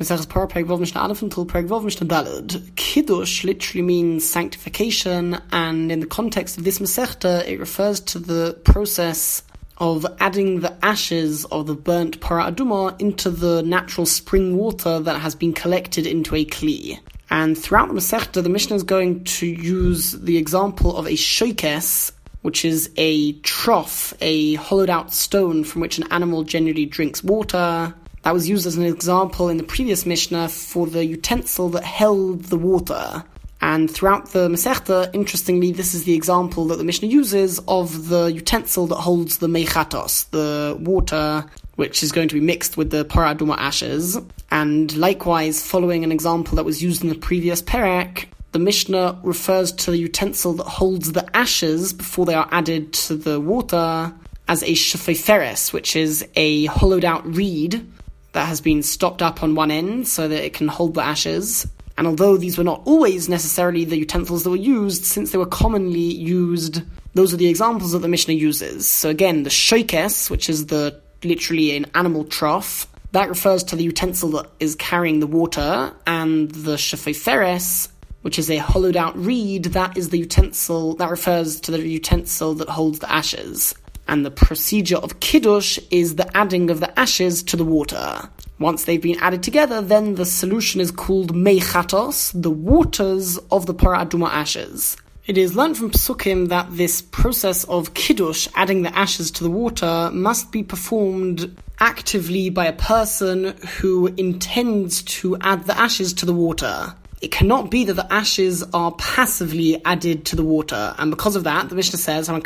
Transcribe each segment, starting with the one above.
Mesachas Par Perek Mishnah Aleph until Mishnah Daled. Kiddush literally means sanctification, and in the context of this Masechta, it refers to the process of adding the ashes of the burnt para aduma into the natural spring water that has been collected into a kli. And throughout the Masechta, the Mishnah is going to use the example of a shokes, which is a trough, a hollowed out stone from which an animal generally drinks water, that was used as an example in the previous Mishnah for the utensil that held the water. And throughout the Masechta, interestingly, this is the example that the Mishnah uses of the utensil that holds the mechatos, the water which is going to be mixed with the paraduma ashes. And likewise, following an example that was used in the previous Perek, the Mishnah refers to the utensil that holds the ashes before they are added to the water as a shafeferes, which is a hollowed out reed that has been stopped up on one end so that it can hold the ashes. And although these were not always necessarily the utensils that were used, since they were commonly used, those are the examples that the Mishnah uses. So again, the shokes, which is the literally an animal trough, that refers to the utensil that is carrying the water, and the shafeferes, which is a hollowed out reed, that is the utensil that refers to the utensil that holds the ashes and the procedure of kiddush is the adding of the ashes to the water. Once they've been added together, then the solution is called mechatos, the waters of the paraduma ashes. It is learnt from Psukim that this process of kiddush, adding the ashes to the water, must be performed actively by a person who intends to add the ashes to the water it cannot be that the ashes are passively added to the water, and because of that, the Mishnah says, one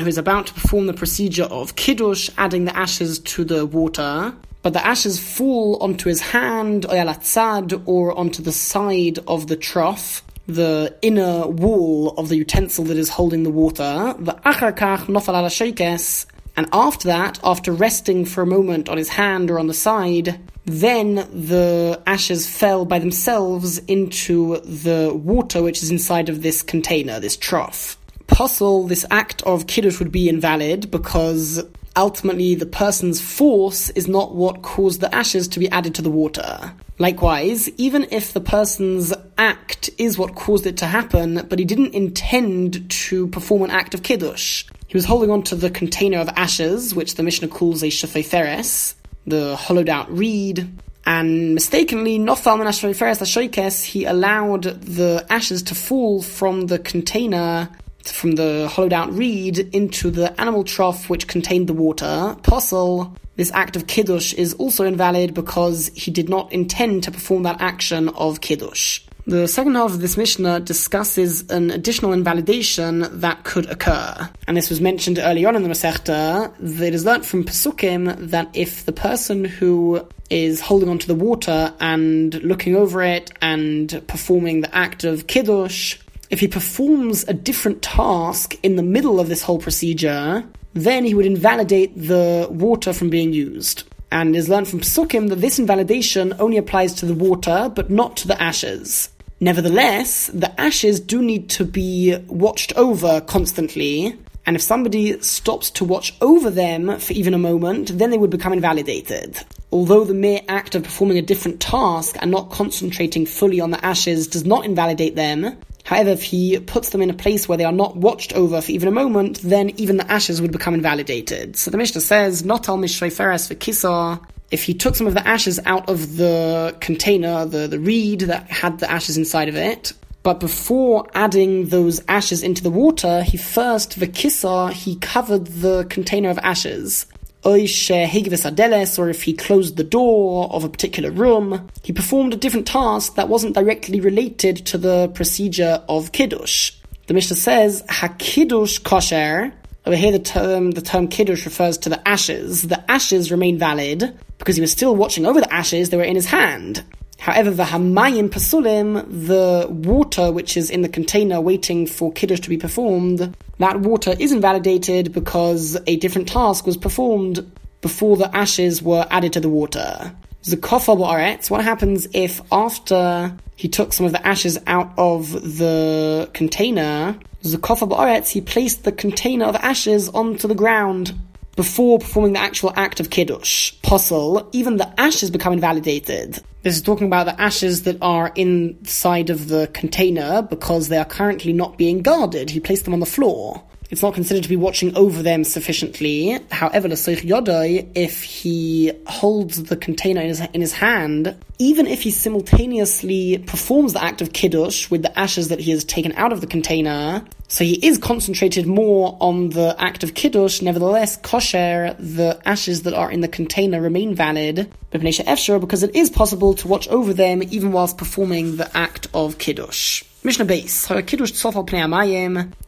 who is about to perform the procedure of kiddush, adding the ashes to the water, but the ashes fall onto his hand, or onto the side of the trough, the inner wall of the utensil that is holding the water, the acharkach nofal and after that, after resting for a moment on his hand or on the side, then the ashes fell by themselves into the water which is inside of this container, this trough. Posul this act of kiddush would be invalid because ultimately the person's force is not what caused the ashes to be added to the water. Likewise, even if the person's act is what caused it to happen, but he didn't intend to perform an act of kiddush, he was holding on to the container of ashes, which the Mishnah calls a shafeferes, the hollowed out reed, and mistakenly, Nofal Menashveferes he allowed the ashes to fall from the container, from the hollowed out reed, into the animal trough which contained the water. Posel, this act of Kiddush is also invalid because he did not intend to perform that action of Kiddush. The second half of this Mishnah discusses an additional invalidation that could occur. And this was mentioned early on in the Masechta. It is learnt from Pesukim that if the person who is holding onto the water and looking over it and performing the act of Kiddush, if he performs a different task in the middle of this whole procedure, then he would invalidate the water from being used and is learned from Psukim that this invalidation only applies to the water but not to the ashes. Nevertheless, the ashes do need to be watched over constantly, and if somebody stops to watch over them for even a moment, then they would become invalidated. Although the mere act of performing a different task and not concentrating fully on the ashes does not invalidate them, However, if he puts them in a place where they are not watched over for even a moment, then even the ashes would become invalidated. So the Mishnah says, not al for kisa. If he took some of the ashes out of the container, the, the reed that had the ashes inside of it, but before adding those ashes into the water, he first, the kisa, he covered the container of ashes or if he closed the door of a particular room, he performed a different task that wasn't directly related to the procedure of kiddush. The Mishnah says, "Hakiddush kosher." Over here, the term the term kiddush refers to the ashes. The ashes remain valid because he was still watching over the ashes; they were in his hand. However, the hamayim pasulim, the water which is in the container waiting for kiddush to be performed, that water is invalidated because a different task was performed before the ashes were added to the water. Zakofa ba'aretz, what happens if after he took some of the ashes out of the container, Zakofa ba'aretz, he placed the container of ashes onto the ground before performing the actual act of kiddush. Posul, even the ashes become invalidated. This is talking about the ashes that are inside of the container because they are currently not being guarded. He placed them on the floor it's not considered to be watching over them sufficiently. However, l'soich yodai, if he holds the container in his, in his hand, even if he simultaneously performs the act of kiddush with the ashes that he has taken out of the container, so he is concentrated more on the act of kiddush. Nevertheless, kosher, the ashes that are in the container remain valid, because it is possible to watch over them even whilst performing the act of kiddush. Mishnah Beis.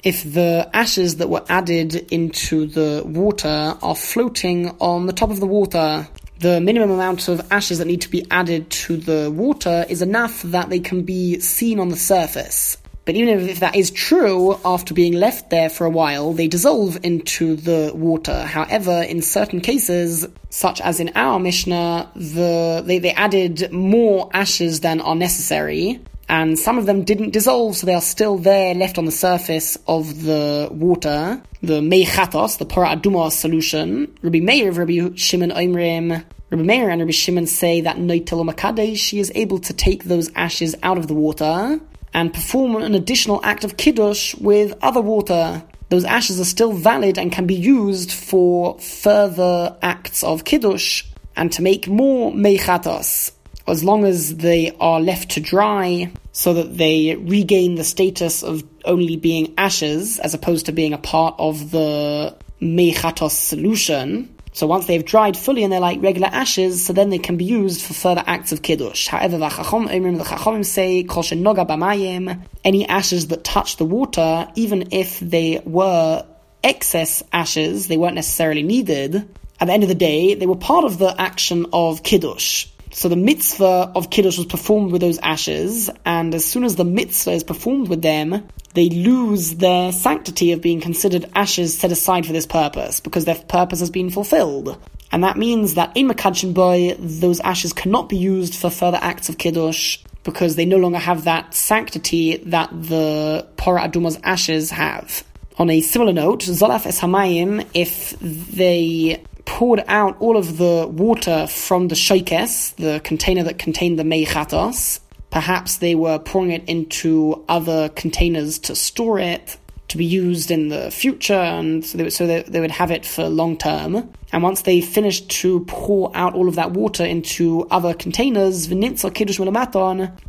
If the ashes that were added into the water are floating on the top of the water, the minimum amount of ashes that need to be added to the water is enough that they can be seen on the surface. But even if that is true, after being left there for a while, they dissolve into the water. However, in certain cases, such as in our Mishnah, the, they, they added more ashes than are necessary, and some of them didn't dissolve, so they are still there, left on the surface of the water. The Meichatos, the Pora Aduma solution. Rabbi Meir Rabbi Shimon Oimrim, Rabbi Meir and Rabbi Shimon say that Noitel Makadesh, she is able to take those ashes out of the water and perform an additional act of Kiddush with other water. Those ashes are still valid and can be used for further acts of Kiddush and to make more Meichatos as long as they are left to dry so that they regain the status of only being ashes as opposed to being a part of the mechatos solution. So once they've dried fully and they're like regular ashes, so then they can be used for further acts of kiddush. However, the chachom, the chachom say, kol noga b'mayim, any ashes that touch the water, even if they were excess ashes, they weren't necessarily needed. At the end of the day, they were part of the action of kiddush. So the mitzvah of Kiddush was performed with those ashes, and as soon as the mitzvah is performed with them, they lose their sanctity of being considered ashes set aside for this purpose, because their purpose has been fulfilled. And that means that in Makadshin Boy, those ashes cannot be used for further acts of Kiddush, because they no longer have that sanctity that the Pora Aduma's ashes have. On a similar note, Zolaf Es Hamayim, if they poured out all of the water from the shokes, the container that contained the meichatos. Perhaps they were pouring it into other containers to store it, to be used in the future, and so they, so they, they would have it for long term. And once they finished to pour out all of that water into other containers,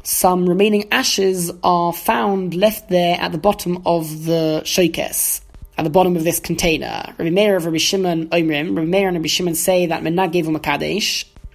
some remaining ashes are found left there at the bottom of the shokes at the bottom of this container. Rabbi Meir of Rabbi Shimon Oimrim, Rabbi Meir and Rabbi Shimon say that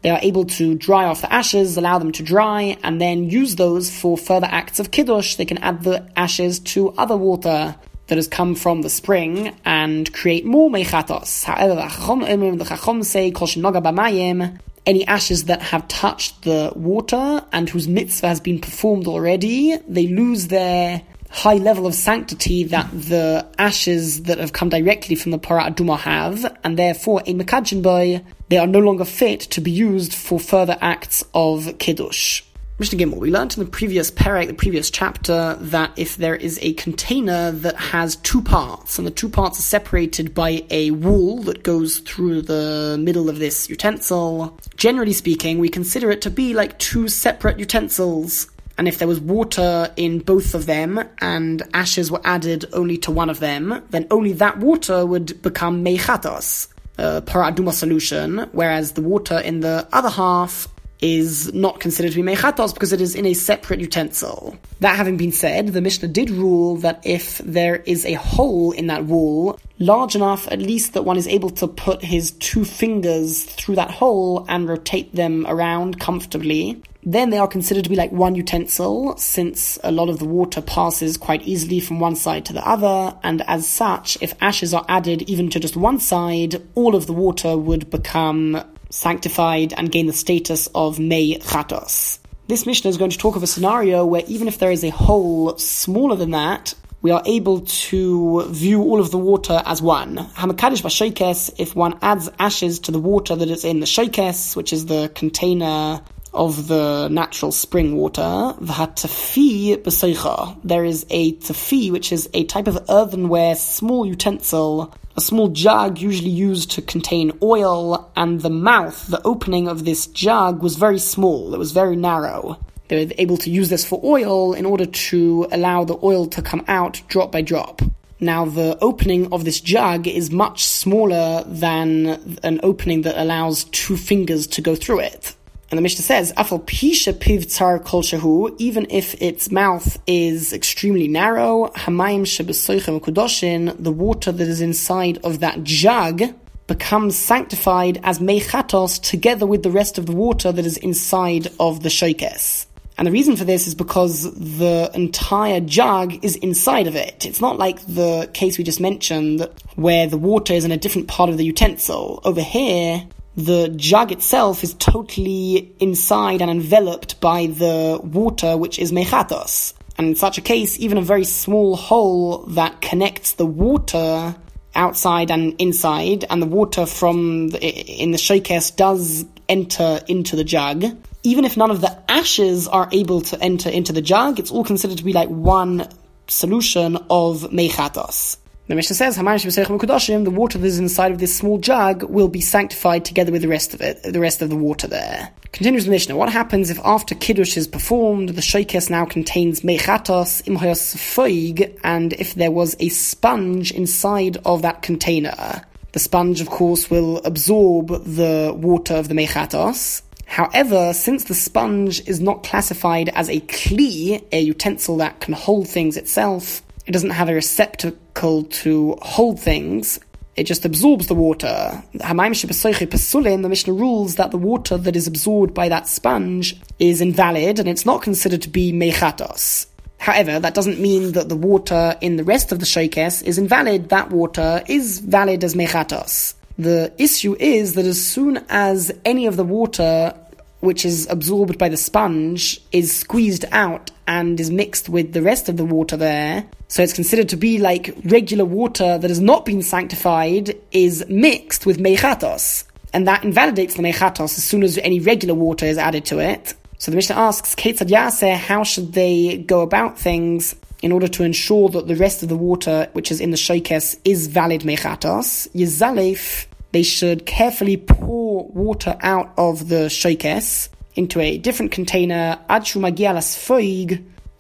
they are able to dry off the ashes, allow them to dry, and then use those for further acts of kiddush. They can add the ashes to other water that has come from the spring and create more mechatos. However, the Chachom, the Chachom say, Kol b'mayim, any ashes that have touched the water and whose mitzvah has been performed already, they lose their high level of sanctity that the ashes that have come directly from the Parat Aduma have, and therefore in Mekadjin Boy, they are no longer fit to be used for further acts of Kiddush. Mishnah Gimel, we learned in the previous parak, the previous chapter, that if there is a container that has two parts, and the two parts are separated by a wool that goes through the middle of this utensil, generally speaking, we consider it to be like two separate utensils and if there was water in both of them and ashes were added only to one of them, then only that water would become meichatos, a paraduma solution, whereas the water in the other half is not considered to be mechatos because it is in a separate utensil. That having been said, the Mishnah did rule that if there is a hole in that wall, large enough at least that one is able to put his two fingers through that hole and rotate them around comfortably, then they are considered to be like one utensil, since a lot of the water passes quite easily from one side to the other, and as such, if ashes are added even to just one side, all of the water would become sanctified and gain the status of Mei Chatos. This Mishnah is going to talk of a scenario where even if there is a hole smaller than that, we are able to view all of the water as one. Hamakadish b'shokes, if one adds ashes to the water that is in the shokes, which is the container of the natural spring water, v'hatafi b'seicha. There is a tafi, which is a type of earthenware small utensil a small jug usually used to contain oil, and the mouth, the opening of this jug, was very small. It was very narrow. They were able to use this for oil in order to allow the oil to come out drop by drop. Now, the opening of this jug is much smaller than an opening that allows two fingers to go through it. And the Mishnah says, Afal pisha piv tsar kol shahu, even if its mouth is extremely narrow, hamayim shebesoichem kudoshin, the water that is inside of that jug becomes sanctified as mechatos together with the rest of the water that is inside of the shokes. And the reason for this is because the entire jug is inside of it. It's not like the case we just mentioned where the water is in a different part of the utensil. Over here, the jug itself is totally inside and enveloped by the water, which is mechatos. And in such a case, even a very small hole that connects the water outside and inside, and the water from the, in the shokes does enter into the jug. Even if none of the ashes are able to enter into the jug, it's all considered to be like one solution of mechatos. The Mishnah says, the water that is inside of this small jug will be sanctified together with the rest of it, the rest of the water there. Continues the Mishnah, what happens if after Kiddush is performed, the shokes now contains mechatos im and if there was a sponge inside of that container? The sponge, of course, will absorb the water of the mechatos, However, since the sponge is not classified as a kli, a utensil that can hold things itself, it doesn't have a receptacle to hold things. It just absorbs the water. The Mishnah rules that the water that is absorbed by that sponge is invalid and it's not considered to be mechatos. However, that doesn't mean that the water in the rest of the shokes is invalid. That water is valid as mechatos. The issue is that as soon as any of the water which is absorbed by the sponge, is squeezed out and is mixed with the rest of the water there. So it's considered to be like regular water that has not been sanctified is mixed with mechatos. And that invalidates the mechatos as soon as any regular water is added to it. So the Mishnah asks, Ketzad Yaseh, how should they go about things in order to ensure that the rest of the water which is in the shokes is valid mechatos? Yizalef, they should carefully pour water out of the shokes into a different container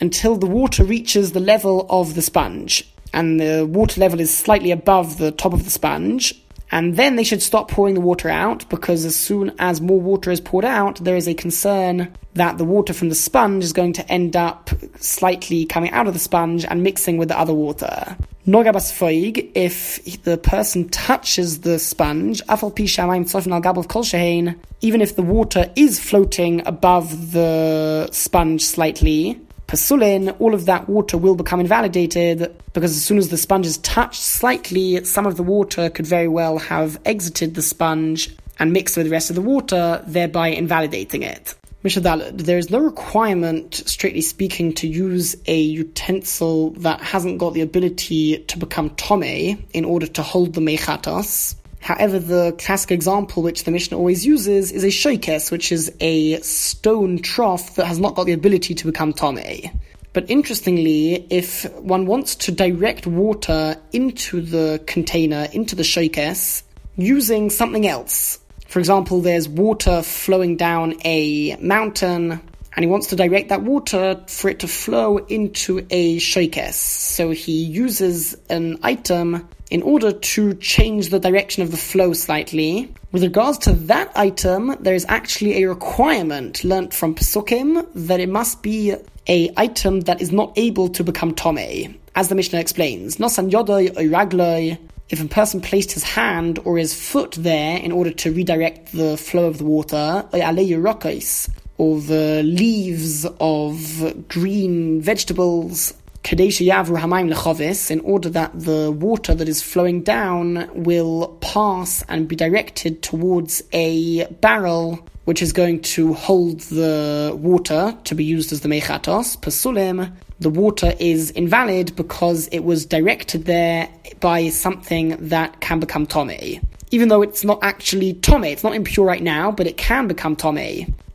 until the water reaches the level of the sponge. And the water level is slightly above the top of the sponge and then they should stop pouring the water out because as soon as more water is poured out, there is a concern that the water from the sponge is going to end up slightly coming out of the sponge and mixing with the other water. Nogabas foig, if the person touches the sponge, even if the water is floating above the sponge slightly, pasulin, all of that water will become invalidated because as soon as the sponge is touched slightly, some of the water could very well have exited the sponge and mixed with the rest of the water, thereby invalidating it. Mishnah Daled, there is no requirement, strictly speaking, to use a utensil that hasn't got the ability to become tome in order to hold the mechatas. However, the classic example which the Mishnah always uses is a shokes, which is a stone trough that has not got the ability to become tome. But interestingly, if one wants to direct water into the container, into the shokes, using something else, for example, there's water flowing down a mountain, and he wants to direct that water for it to flow into a shokes. So he uses an item in order to change the direction of the flow slightly. With regards to that item, there is actually a requirement learnt from Pesukim that it must be a item that is not able to become tome. As the Mishnah explains, Nosan yodoi ragloi, if a person placed his hand or his foot there in order to redirect the flow of the water, or the leaves of green vegetables, in order that the water that is flowing down will pass and be directed towards a barrel which is going to hold the water to be used as the mechatos, pasulim, the water is invalid because it was directed there by something that can become tome. Even though it's not actually tome, it's not impure right now, but it can become tome.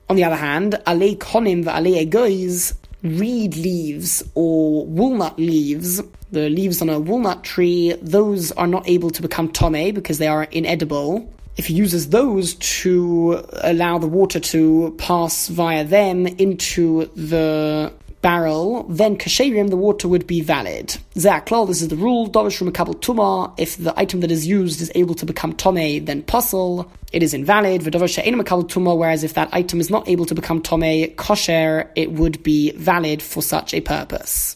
On the other hand, ale konim va ale egois, reed leaves or walnut leaves, the leaves on a walnut tree, those are not able to become tome because they are inedible. If he uses those to allow the water to pass via them into the barrel, then kasherim, the water would be valid. Zaklal, this is the rule. Davish Rumakabel Tuma, if the item that is used is able to become tome, then posul, it is invalid. V'davish Makabel Tuma, whereas if that item is not able to become tome, kosher, it would be valid for such a purpose.